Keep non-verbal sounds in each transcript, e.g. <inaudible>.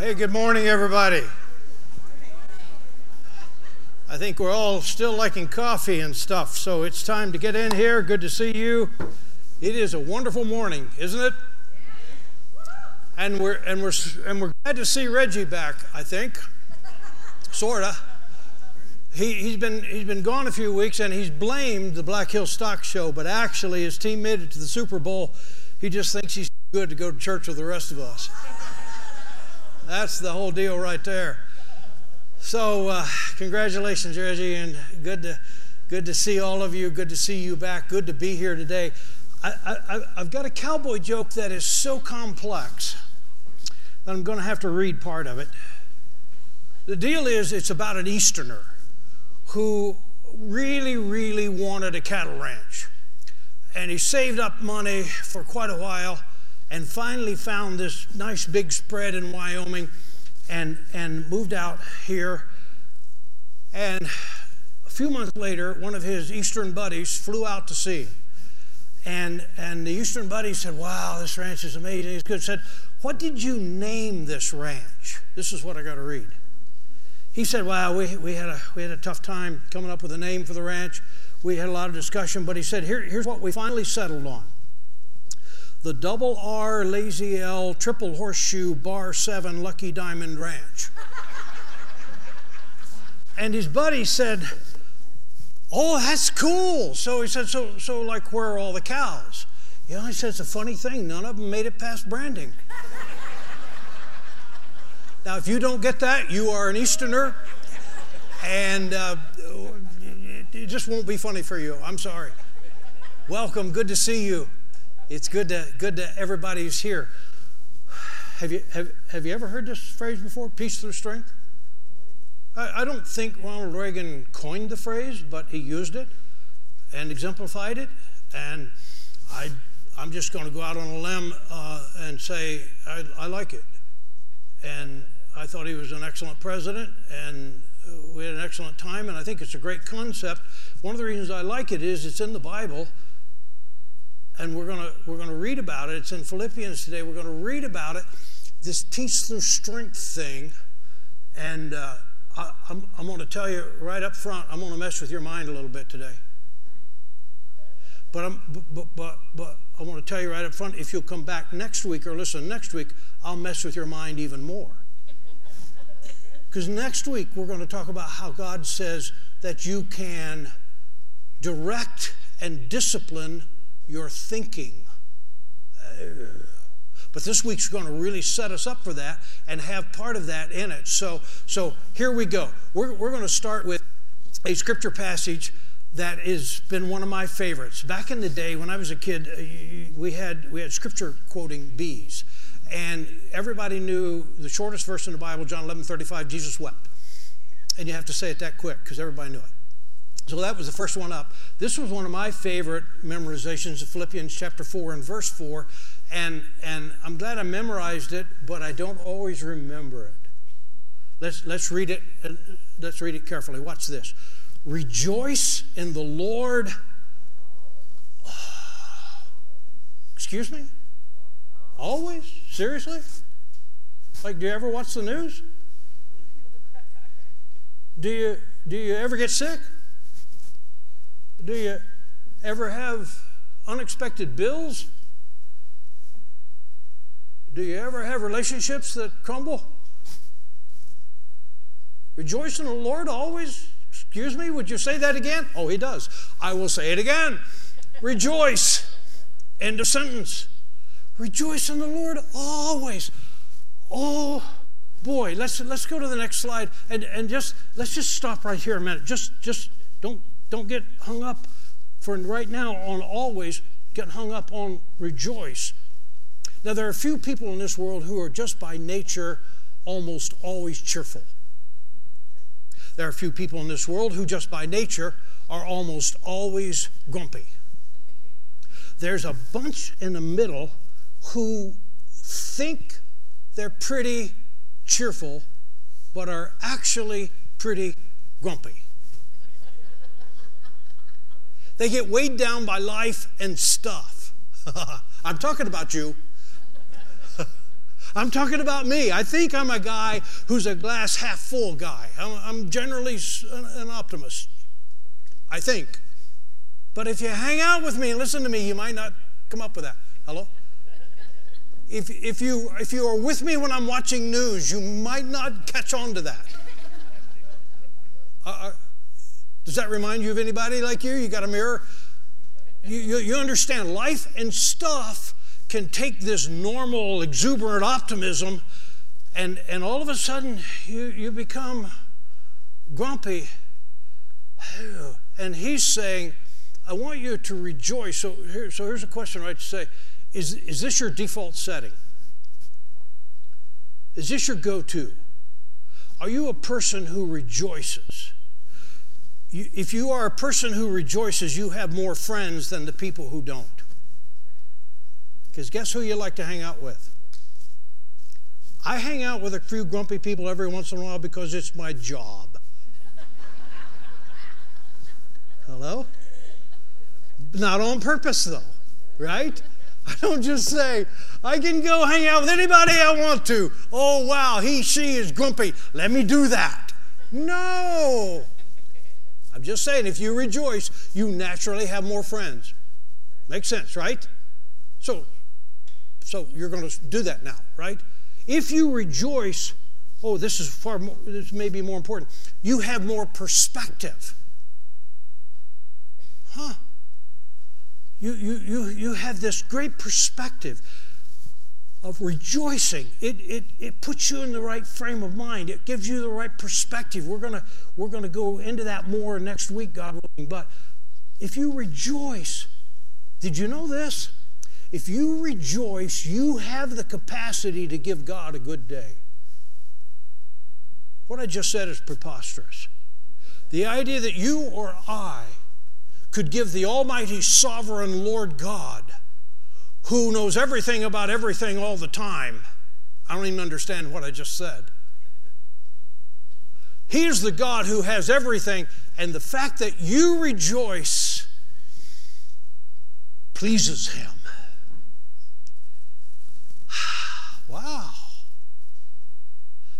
Hey, good morning, everybody. I think we're all still liking coffee and stuff, so it's time to get in here. Good to see you. It is a wonderful morning, isn't it? And we're and we're and we're glad to see Reggie back. I think, sorta. He, he's been he's been gone a few weeks, and he's blamed the Black Hills Stock Show, but actually his team made it to the Super Bowl. He just thinks he's too good to go to church with the rest of us. That's the whole deal right there. So, uh, congratulations, Reggie, and good to good to see all of you. Good to see you back. Good to be here today. I, I've got a cowboy joke that is so complex that I'm going to have to read part of it. The deal is, it's about an Easterner who really, really wanted a cattle ranch. And he saved up money for quite a while and finally found this nice big spread in Wyoming and, and moved out here. And a few months later, one of his Eastern buddies flew out to see. And, and the Eastern buddy said, Wow, this ranch is amazing. He's good. Said, What did you name this ranch? This is what I got to read. He said, Wow, we, we, had a, we had a tough time coming up with a name for the ranch. We had a lot of discussion, but he said, Here, Here's what we finally settled on the double R Lazy L triple horseshoe bar seven Lucky Diamond Ranch. and his buddy said, Oh, that's cool. So he said, So, so like, where are all the cows? You know, he said, It's a funny thing. None of them made it past branding. now, if you don't get that, you are an Easterner, and uh, it just won't be funny for you. I'm sorry. Welcome. Good to see you it's good to good to everybody who's here. Have you have, have you ever heard this phrase before? Peace through strength. I, I don't think Ronald Reagan coined the phrase, but he used it and exemplified it. And I I'm just going to go out on a limb uh, and say I, I like it. And I thought he was an excellent president, and we had an excellent time. And I think it's a great concept. One of the reasons I like it is it's in the Bible and we're going we're going to read about it. It's in Philippians today. We're going to read about it, this peace through strength thing, and uh, I, I'm, I'm going to tell you right up front. I'm going to mess with your mind a little bit today. But I'm but but but I want to tell you right up front. If you'll come back next week or listen next week, I'll mess with your mind even more. <laughs> Because next week we're going to talk about how God says that you can direct and discipline your thinking. But this week's going to really set us up for that and have part of that in it. So, so here we go. We're, we're going to start with a scripture passage that has been one of my favorites. Back in the day when I was a kid, uh, we had, we had scripture quoting bees. And everybody knew the shortest verse in the Bible, John 11 35, Jesus wept. And you have to say it that quick because everybody knew it. So that was the first one up. This was one of my favorite memorizations of Philippians chapter 4 and verse 4. And, and I'm glad I memorized it, but I don't always remember it. Let's, let's read it. Uh, let's read it carefully. Watch this. Rejoice in the Lord. <sighs> excuse me? Always? Seriously? Like, do you ever watch the news? Do you, do you ever get sick? Do you ever have unexpected bills? Do you ever have relationships that crumble? Rejoice in the Lord always. Excuse me, would you say that again? Oh, he does. I will say it again. Rejoice. End of sentence. Rejoice in the Lord always. Oh boy, let's let's go to the next slide and, and just let's just stop right here a minute. Just just don't don't get hung up for right now on always, get hung up on rejoice. Now, there are a few people in this world who are just by nature almost always cheerful. There are a few people in this world who just by nature are almost always grumpy. There's a bunch in the middle who think they're pretty cheerful, but are actually pretty grumpy. They get weighed down by life and stuff. <laughs> I'm talking about you. <laughs> I'm talking about me. I think I'm a guy who's a glass half full guy. I'm, generally an optimist. I think. But if you hang out with me and listen to me, you might not come up with that. Hello? If, if, you, if you are with me when I'm watching news, you might not catch on to that. Uh, uh, does that remind you of anybody like you? You got a mirror? You, you, you understand life and stuff can take this normal, exuberant optimism, and, and all of a sudden you, you become grumpy. And he's saying, I want you to rejoice. So, here, so here's a question right to say is, is this your default setting? Is this your go to? Are you a person who rejoices? If you are a person who rejoices, you have more friends than the people who don't. Because guess who you like to hang out with? I hang out with a few grumpy people every once in a while because it's my job. Hello? Not on purpose, though, right? I don't just say, I can go hang out with anybody I want to. Oh, wow, he, she is grumpy. Let me do that. No. I'm just saying, if you rejoice, you naturally have more friends. Makes sense, right? So, so you're going to do that now, right? If you rejoice, oh, this is far more, this may be more important. You have more perspective. Huh? You, you, you, you have this great perspective of rejoicing. It, it, it puts you in the right frame of mind. It gives you the right perspective. We're going to we're gonna go into that more next week, God willing. But if you rejoice, did you know this? If you rejoice, you have the capacity to give God a good day. What I just said is preposterous. The idea that you or I could give the Almighty Sovereign Lord God, who knows everything about everything all the time, I don't even understand what I just said. He is the God who has everything, and the fact that you rejoice pleases Him. <sighs> wow.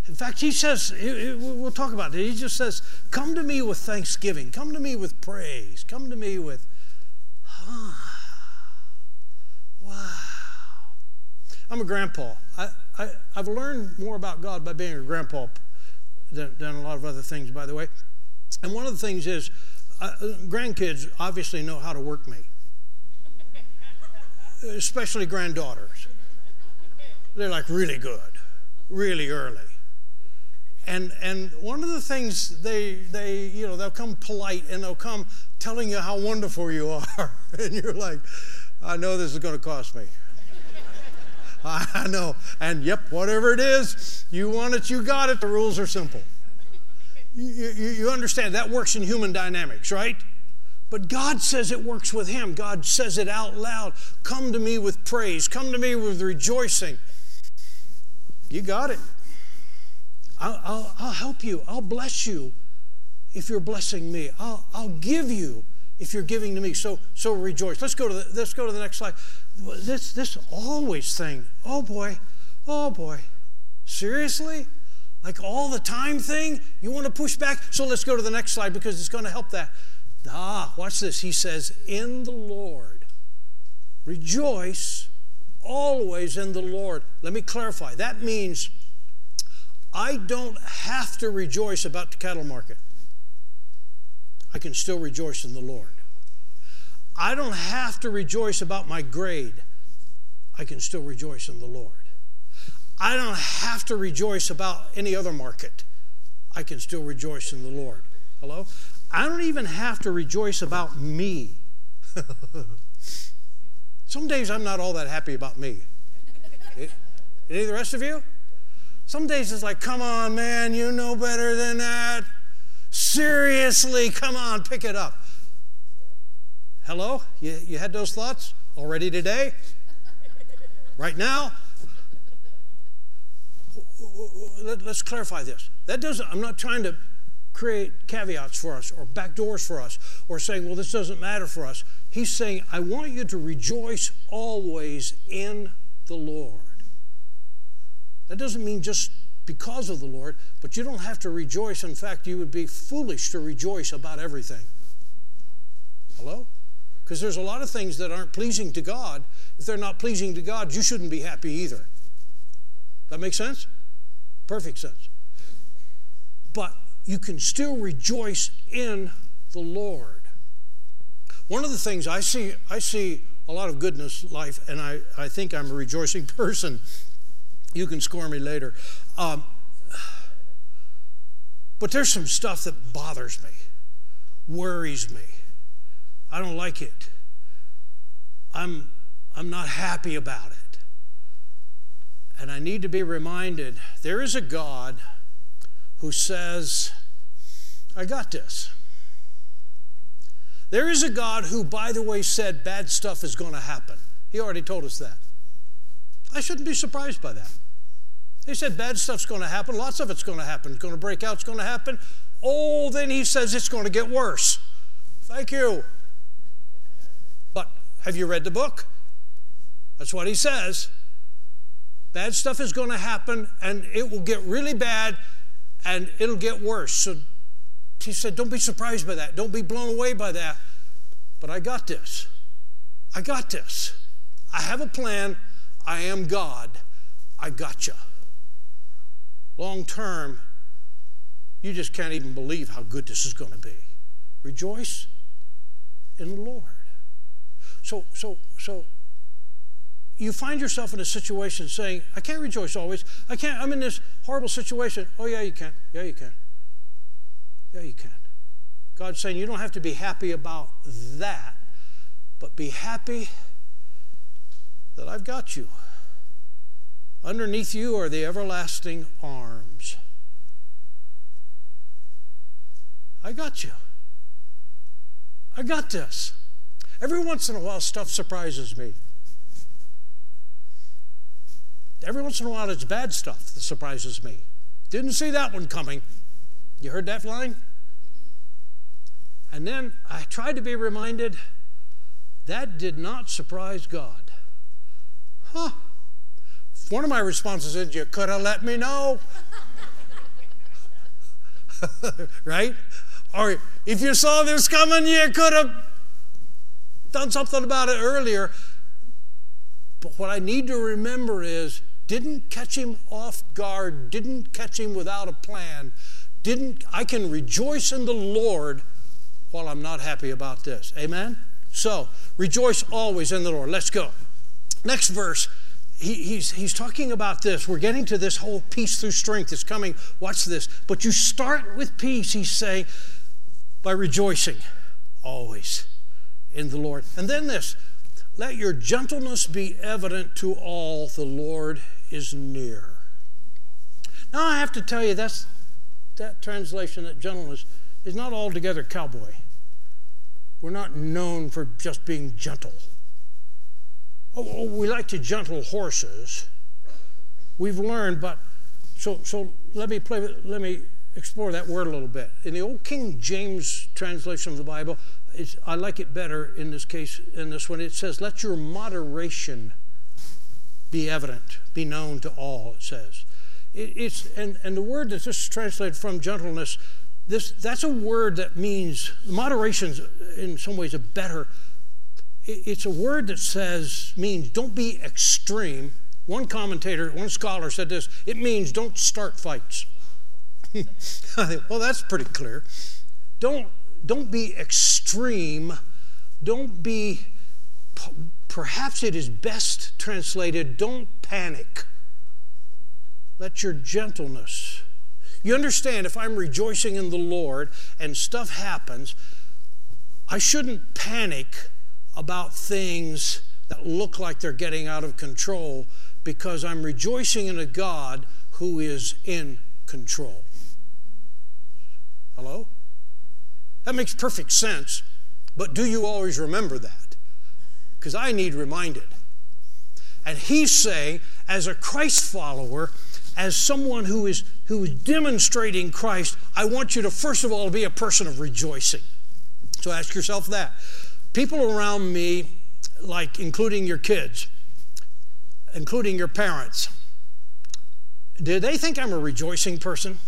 In fact, he says, we'll talk about it. He just says, Come to me with thanksgiving. Come to me with praise. Come to me with, ah, wow. I'm a grandpa. I, I, have learned more about God by being a grandpa than, than, a lot of other things, by the way. And one of the things is, uh, grandkids obviously know how to work me, especially granddaughters. They're like really good, really early and and one of the things they they you know they'll come polite and they'll come telling you how wonderful you <laughs> are and you're like i know this is going to cost me <laughs> i know and yep whatever it is you want it you got it the rules are simple you, you, you understand that works in human dynamics right but God says it works with him. God says it out loud. Come to me with praise. Come to me with rejoicing. You got it. I'll, I'll, I'll help you. I'll bless you if you're blessing me. I'll, I'll give you if you're giving to me. So, so rejoice. Let's go to the, let's go to the next slide. This, this always thing. Oh boy. Oh boy. Seriously? Like all the time thing? You want to push back? So let's go to the next slide because it's going to help that. Ah, watch this. He says, In the Lord, rejoice always in the Lord. Let me clarify. That means I don't have to rejoice about the cattle market. I can still rejoice in the Lord. I don't have to rejoice about my grade. I can still rejoice in the Lord. I don't have to rejoice about any other market. I can still rejoice in the Lord. Hello? I don't even have to rejoice about me. <laughs> Some days I'm not all that happy about me. Any of the rest of you? Some days it's like, come on, man, you know better than that. Seriously, come on, pick it up. Hello? You, you had those thoughts already today? Right now? Let, us clarify this. That doesn't, I'm not trying to create caveats for us or back doors for us or saying, well, this doesn't matter for us. He's saying, I want you to rejoice always in the Lord. That doesn't mean just because of the Lord, but you don't have to rejoice. In fact, you would be foolish to rejoice about everything. Hello? Because there's a lot of things that aren't pleasing to God. If they're not pleasing to God, you shouldn't be happy either. That makes sense? Perfect sense. But you can still rejoice in the Lord. One of the things I see, I see a lot of goodness life, and I, I think I'm a rejoicing <laughs> person. You can score me later. Um, but there's some stuff that bothers me, worries me. I don't like it. I'm, I'm not happy about it. And I need to be reminded there is a God who says, I got this. There is a God who, by the way, said bad stuff is going to happen. He already told us that. I shouldn't be surprised by that. He said bad stuff's going to happen. Lots of it's going to happen. It's going to break out. It's going to happen. Oh, then he says it's going to get worse. Thank you. But have you read the book? That's what he says. Bad stuff is going to happen and it will get really bad and it'll get worse. So he said, Don't be surprised by that. Don't be blown away by that. But I got this. I got this. I have a plan. I am God. I got you. Long term, you just can't even believe how good this is going to be. Rejoice in the Lord. So, so, so you find yourself in a situation saying, I can't rejoice always. I can't, I'm in this horrible situation. Oh, yeah, you can. Yeah, you can. Yeah, you can. God's saying you don't have to be happy about that, but be happy that I've got you. Underneath you are the everlasting arms. I got you. I got this. Every once in a while, stuff surprises me. Every once in a while, it's bad stuff that surprises me. Didn't see that one coming. You heard that line? And then I tried to be reminded that did not surprise God. Huh. One of my responses is, You could have let me know. <laughs> right? Or if you saw this coming, you could have done something about it earlier. But what I need to remember is didn't catch him off guard, didn't catch him without a plan. Didn't I can rejoice in the Lord while I'm not happy about this. Amen? So, rejoice always in the Lord. Let's go. Next verse, he, he's, he's talking about this. We're getting to this whole peace through strength that's coming. Watch this. But you start with peace, he's saying, by rejoicing always in the Lord. And then this let your gentleness be evident to all, the Lord is near. Now I have to tell you, that's that translation, that gentleness, is not altogether cowboy. We're not known for just being gentle. Oh, oh, we like to gentle horses. We've learned, but so so let me play. Let me explore that word a little bit. In the old King James translation of the Bible, I like it better in this case. In this one, it says, "Let your moderation be evident, be known to all." It says, it, it's and and the word that this is translated from gentleness this, that's a word that means moderation in some ways a better it's a word that says means don't be extreme. One commentator one scholar said this it means don't start fights. <laughs> Well that's pretty clear. Don't don't be extreme. Don't be perhaps it is best translated don't panic. Let your gentleness. You understand, if I'm rejoicing in the Lord and stuff happens, I shouldn't panic about things that look like they're getting out of control because I'm rejoicing in a God who is in control. Hello? That makes perfect sense, but do you always remember that? Because I need reminded. And he's saying, as a Christ follower, as someone who is, who is demonstrating Christ, I want you to, first of all, be a person of rejoicing. So ask yourself that. People around me, like including your kids, including your parents, do they think I'm a rejoicing person?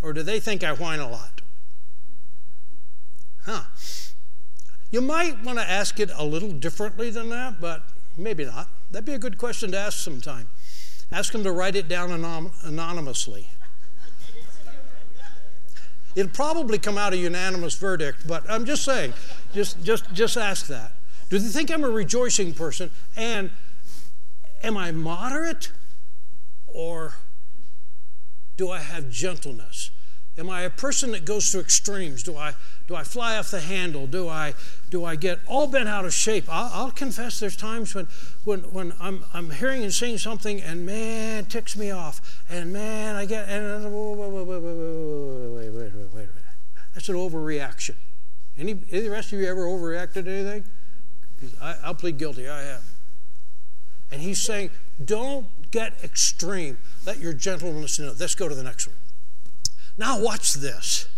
Or do they think I whine a lot? Huh. You might want to ask it a little differently than that, but maybe not. That'd be a good question to ask sometime. Ask them to write it down anonymously. It'll probably come out a unanimous verdict, but I'm just saying, just, just, just ask that. Do they think I'm a rejoicing person? And am I moderate? Or do I have gentleness? Am I a person that goes to extremes? Do I, do I fly off the handle? Do I, do I get all bent out of shape? I'll, I'll confess there's times when, when, when I'm, I'm hearing and seeing something and man, it ticks me off. And man, I get, and wait, wait, wait, wait. That's an overreaction. Any, any of the rest of you ever overreacted to anything? I, I'll plead guilty, I have. And he's saying, don't get extreme. Let your gentleness know. Let's go to the next one. Now, watch this.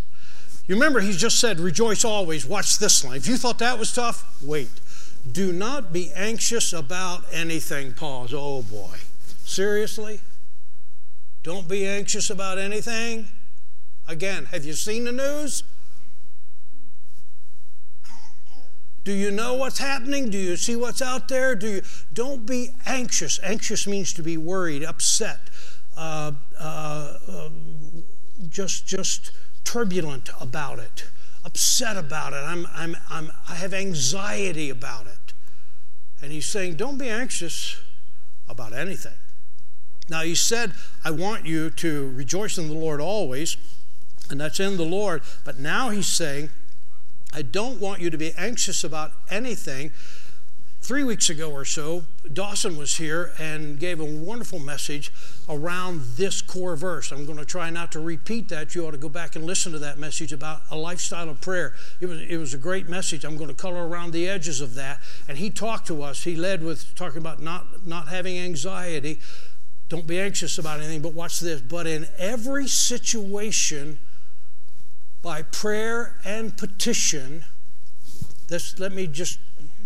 You remember, he just said, rejoice always. Watch this line. If you thought that was tough, wait. Do not be anxious about anything. Pause. Oh boy. Seriously? Don't be anxious about anything? Again, have you seen the news? Do you know what's happening? Do you see what's out there? Do you don't be anxious. Anxious means to be worried, upset, uh, uh, uh, just just turbulent about it, upset about it. I'm, I'm, I'm, I have anxiety about it. And he's saying, don't be anxious about anything. Now, he said, I want you to rejoice in the Lord always, and that's in the Lord. But now he's saying, I don't want you to be anxious about anything. Three weeks ago or so, Dawson was here and gave a wonderful message around this core verse. I'm going to try not to repeat that. You ought to go back and listen to that message about a lifestyle of prayer. It was, it was a great message. I'm going to color around the edges of that. And he talked to us. He led with talking about not, not having anxiety. Don't be anxious about anything, but watch this. But in every situation, by prayer and petition, this, let me just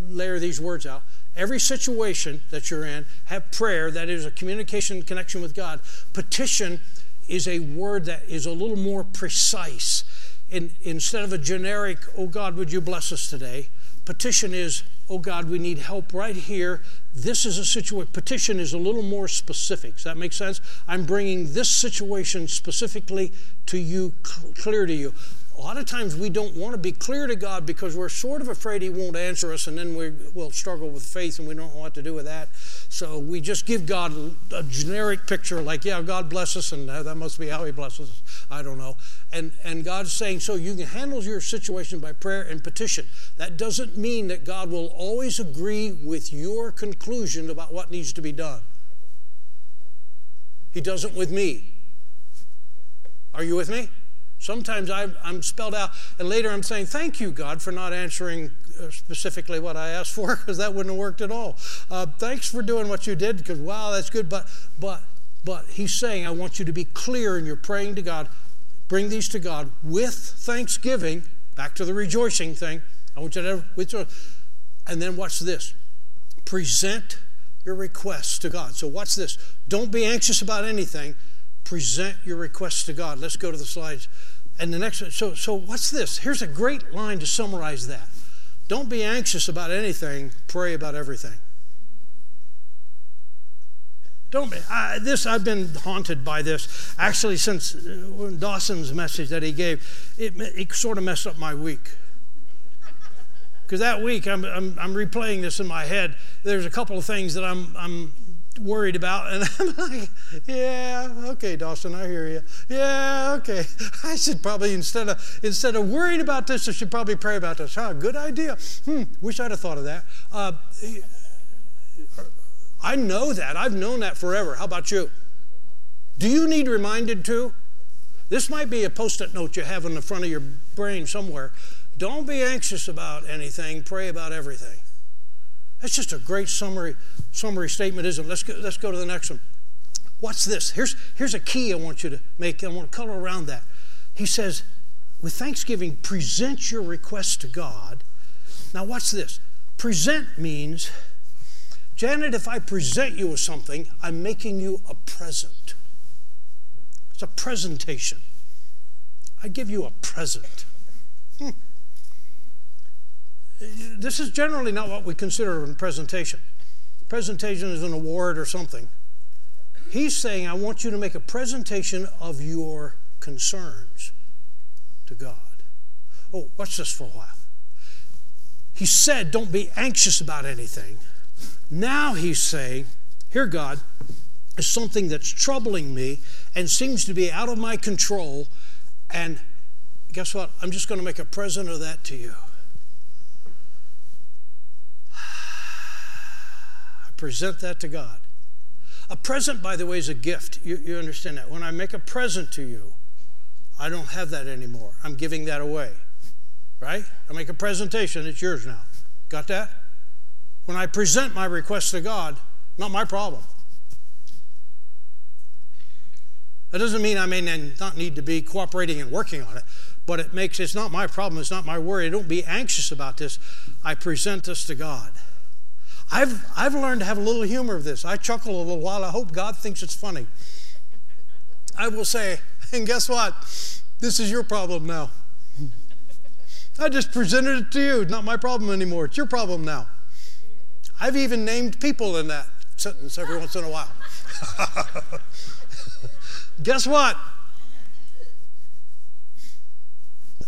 layer these words out. Every situation that you're in, have prayer, that is a communication connection with God. Petition is a word that is a little more precise. In, instead of a generic, oh God, would you bless us today? Petition is, oh God, we need help right here. This is a situation. Petition is a little more specific. Does that make sense? I'm bringing this situation specifically to you, clear to you. A lot of times we don't want to be clear to God because we're sort of afraid He won't answer us, and then we will struggle with faith and we don't know what to do with that. So we just give God a generic picture, like, yeah, God bless us, and that must be how He blesses us. I don't know. And, and God's saying, so you can handle your situation by prayer and petition. That doesn't mean that God will always agree with your conclusion about what needs to be done. He doesn't with me. Are you with me? Sometimes I'm spelled out, and later I'm saying, Thank you, God, for not answering uh, specifically what I asked for, <laughs> because that wouldn't have worked at all. Uh, thanks for doing what you did, because wow, that's good. But, but, but He's saying, I want you to be clear in your praying to God. Bring these to God with thanksgiving. Back to the rejoicing thing. I want you to, with, and then watch this. Present your requests to God. So watch this. Don't be anxious about anything. Present your requests to God. Let's go to the slides. And the next, so, so what's this? Here's a great line to summarize that. Don't be anxious about anything, pray about everything. Don't be, I, this I've been haunted by this actually since uh, Dawson's message that he gave. It, it sort of messed up my week because that week I'm, I'm, I'm, replaying this in my head. There's a couple of things that I'm, I'm worried about. And <laughs> I'm like, yeah, okay, Dawson, I hear you. Yeah, okay. <laughs> I should probably instead of instead of worrying about this, I should probably pray about this. Huh, good idea. Hmm, wish I'd have thought of that. Uh, I know that. I've known that forever. How about you? Do you need reminded too? This might be a post-it note you have in the front of your brain somewhere. Don't be anxious about anything. Pray about everything. That's just a great summary, summary statement, isn't it? Let's go, let's go to the next one. What's this? Here's, here's a key I want you to make. I want to color around that. He says, with thanksgiving, present your request to God. Now, what's this? Present means Janet, if I present you with something, I'm making you a present. It's a presentation. I give you a present. Hmm. This is generally not what we consider a presentation. Presentation is an award or something. He's saying, I want you to make a presentation of your concerns to God. Oh, watch this for a while. He said, Don't be anxious about anything. Now he's saying, Here, God, is something that's troubling me and seems to be out of my control. And guess what? I'm just going to make a present of that to you. Present that to God. A present, by the way, is a gift. You, you understand that. When I make a present to you, I don't have that anymore. I'm giving that away. Right? I make a presentation, it's yours now. Got that? When I present my request to God, not my problem. That doesn't mean I may not need to be cooperating and working on it, but it makes it's not my problem, it's not my worry. Don't be anxious about this. I present this to God. I've, I've learned to have a little humor of this. I chuckle a little while. I hope God thinks it's funny. I will say, and guess what? This is your problem now. I just presented it to you. Not my problem anymore. It's your problem now. I've even named people in that sentence every once in a while. <laughs> guess what?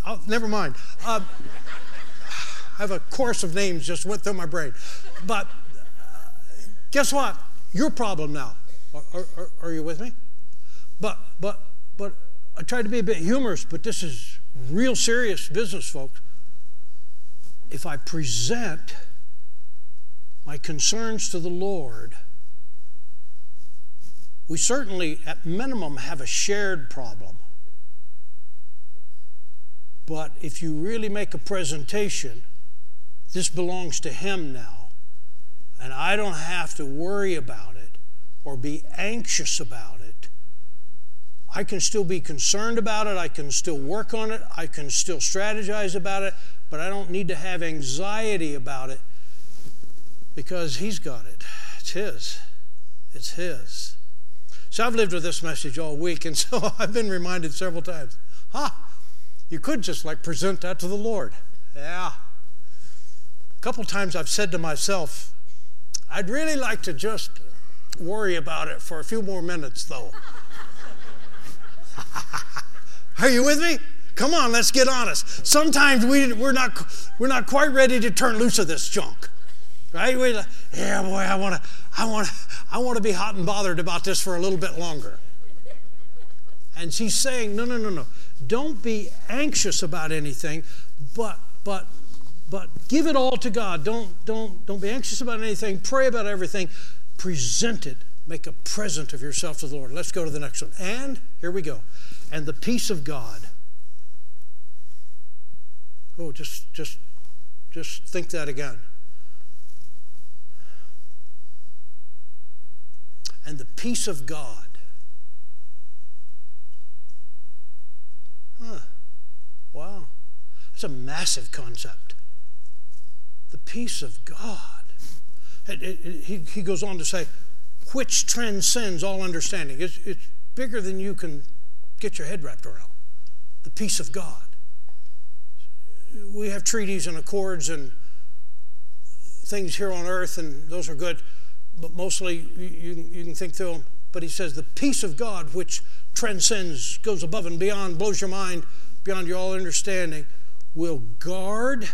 Oh, never mind. Uh, I have a course of names just went through my brain. But uh, guess what? Your problem now. Are, are, are, you with me? But but but I tried to be a bit humorous, but this is real serious business, folks. If I present my concerns to the Lord, we certainly, at minimum, have a shared problem. But if you really make a presentation, this belongs to Him now. And I don't have to worry about it or be anxious about it. I can still be concerned about it. I can still work on it. I can still strategize about it. But I don't need to have anxiety about it because He's got it. It's His. It's His. So I've lived with this message all week, and <laughs> so I've been reminded several times, huh, you could just like present that to the Lord. Yeah, a couple times I've said to myself, I'd really like to just worry about it for a few more minutes, though. <laughs> Are you with me? Come on, let's get honest. Sometimes we, we're, not, we're not quite ready to turn loose of this junk. Right? We're like, yeah, boy, I want to I wanna, I wanna be hot and bothered about this for a little bit longer. And she's saying, no, no, no, no. Don't be anxious about anything, but, but but give it all to God. Don't, don't, don't be anxious about anything. Pray about everything. Present it. Make a present of yourself to the Lord. Let's go to the next one. And here we go. And the peace of God. Oh, just just just think that again. And the peace of God. Huh. Wow. That's a massive concept the peace of God. It, it, it, he, he goes on to say, which transcends all understanding. It's, it's bigger than you can get your head wrapped around. The peace of God. We have treaties and accords and things here on earth, and those are good, but mostly you, you can think through them. But he says, the peace of God, which transcends, goes above and beyond, blows your mind beyond your all understanding, will guard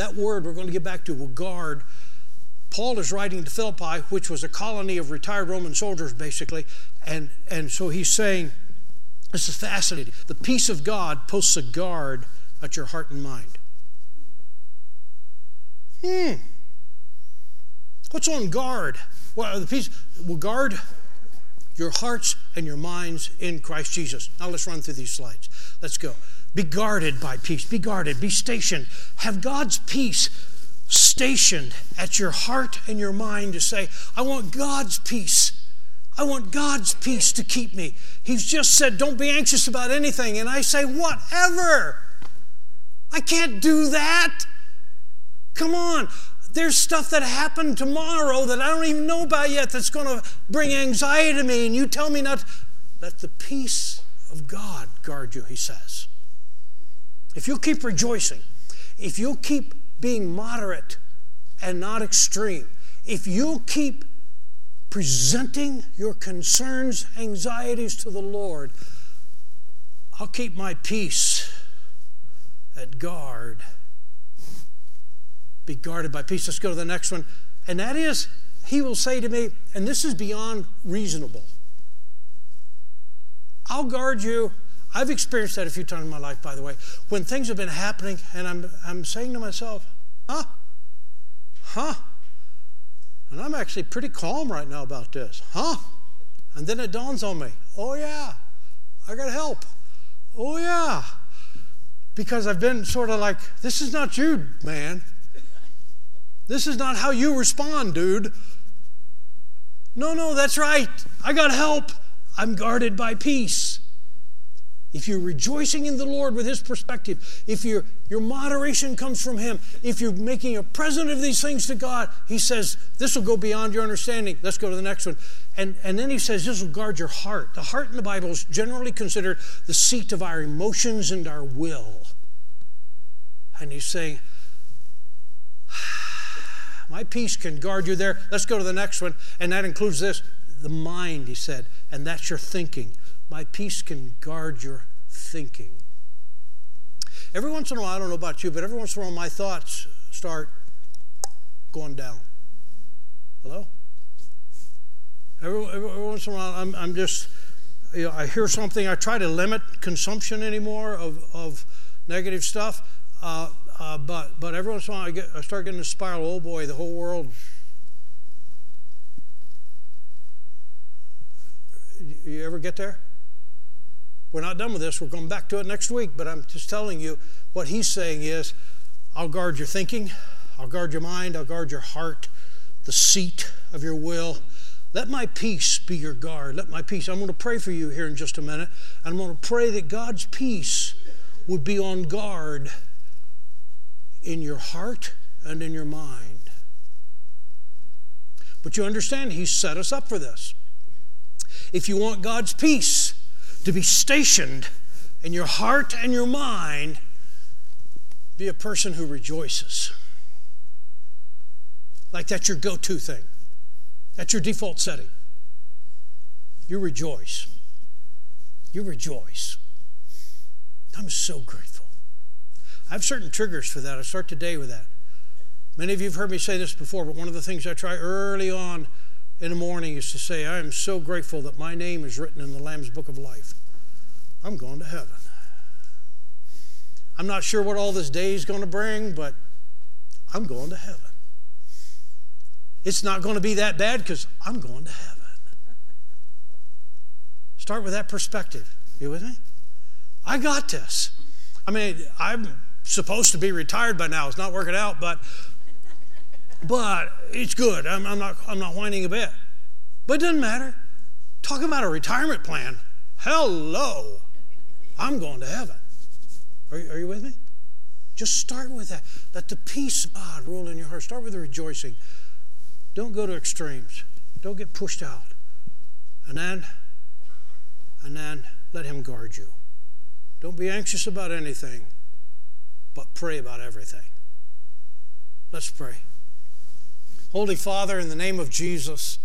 that word we're going to get back to will guard. Paul is writing to Philippi, which was a colony of retired Roman soldiers, basically. And, and so he's saying, this is fascinating. The peace of God posts a guard at your heart and mind. Hmm. What's on guard? Well, the peace will guard your hearts and your minds in Christ Jesus. Now let's run through these slides. Let's go. Be guarded by peace. Be guarded. Be stationed. Have God's peace stationed at your heart and your mind to say, I want God's peace. I want God's peace to keep me. He's just said, Don't be anxious about anything. And I say, Whatever. I can't do that. Come on. there's stuff that happened tomorrow that I don't even know about yet that's going to bring anxiety to me. And you tell me not, let the peace of God guard you, he says. If you keep rejoicing, if you keep being moderate and not extreme, if you keep presenting your concerns, anxieties to the Lord, I'll keep my peace at guard. Be guarded by peace. Let's go to the next one. And that is, he will say to me, and this is beyond reasonable I'll guard you. I've experienced that a few times in my life, by the way, when things have been happening and I'm, I'm saying to myself, huh? Huh? And I'm actually pretty calm right now about this. Huh? And then it dawns on me, oh yeah, I got help. Oh yeah. Because I've been sort of like, this is not you, man. This is not how you respond, dude. No, no, that's right. I got help. I'm guarded by peace. If you're rejoicing in the Lord with His perspective, if your, your moderation comes from Him, if you're making a present of these things to God, He says, This will go beyond your understanding. Let's go to the next one. And, and then He says, This will guard your heart. The heart in the Bible is generally considered the seat of our emotions and our will. And He's saying, My peace can guard you there. Let's go to the next one. And that includes this the mind, He said and that's your thinking. My peace can guard your thinking. Every once in a while, I don't know about you, but every once in a while, my thoughts start going down. Hello? Every, every, every once in a while, I'm, I'm just, you know, I hear something, I try to limit consumption anymore of, of negative stuff. Uh, uh, but, but every once in a while, I, get, I start getting a spiral. Oh boy, the whole world You ever get there? We're not done with this. We're going back to it next week, but I'm just telling you what he's saying is I'll guard your thinking, I'll guard your mind, I'll guard your heart, the seat of your will. Let my peace be your guard. Let my peace. I'm going to pray for you here in just a minute. I'm going to pray that God's peace would be on guard in your heart and in your mind. But you understand, He set us up for this. If you want God's peace to be stationed in your heart and your mind, be a person who rejoices. Like that's your go to thing, that's your default setting. You rejoice. You rejoice. I'm so grateful. I have certain triggers for that. I start today with that. Many of you have heard me say this before, but one of the things I try early on in the morning is to say, I am so grateful that my name is written in the Lamb's Book of Life. I'm going to heaven. I'm not sure what all this day is going to bring, but I'm going to heaven. It's not going to be that bad because I'm going to heaven. Start with that perspective. You with me? I got this. I mean, I'm supposed to be retired by now. It's not working out, but but it's good. I'm, I'm, not, I'm not whining a bit. But it doesn't matter. Talking about a retirement plan. Hello. I'm going to heaven. Are are you with me? Just start with that. Let the peace of God rule in your heart. Start with the rejoicing. Don't go to extremes. Don't get pushed out. And then, and then let Him guard you. Don't be anxious about anything, but pray about everything. Let's pray. Holy Father, in the name of Jesus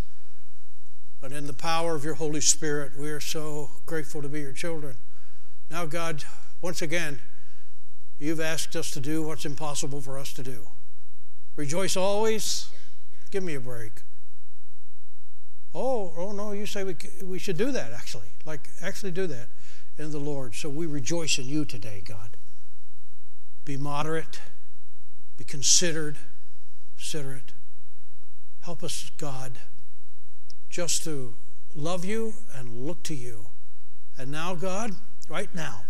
and in the power of your Holy Spirit, we are so grateful to be your children. Now, God, once again, you've asked us to do what's impossible for us to do. Rejoice always. Give me a break. Oh, oh no, you say we, we should do that, actually. Like, actually do that in the Lord. So we rejoice in you today, God. Be moderate, be considered, considerate. Help us, God, just to love you and look to you. And now, God, right now,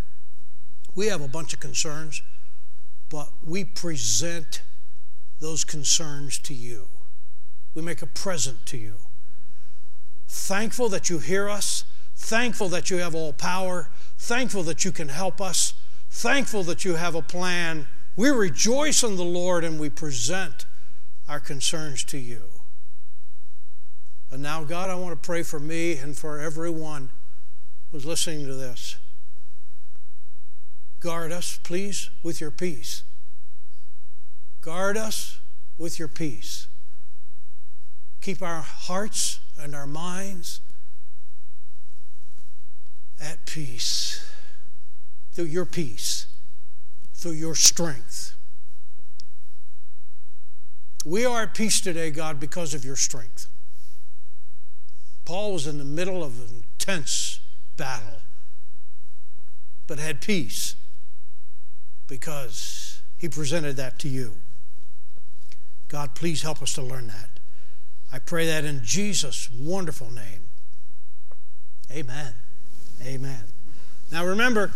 we have a bunch of concerns, but we present those concerns to you. We make a present to you. Thankful that you hear us, thankful that you have all power, thankful that you can help us, thankful that you have a plan. We rejoice in the Lord and we present our concerns to you. And now, God, I want to pray for me and for everyone who's listening to this. Guard us, please, with your peace. Guard us with your peace. Keep our hearts and our minds at peace through your peace, through your strength. We are at peace today, God, because of your strength. Paul was in the middle of an intense battle, but had peace because he presented that to you. God, please help us to learn that. I pray that in Jesus' wonderful name. Amen. Amen. Now remember,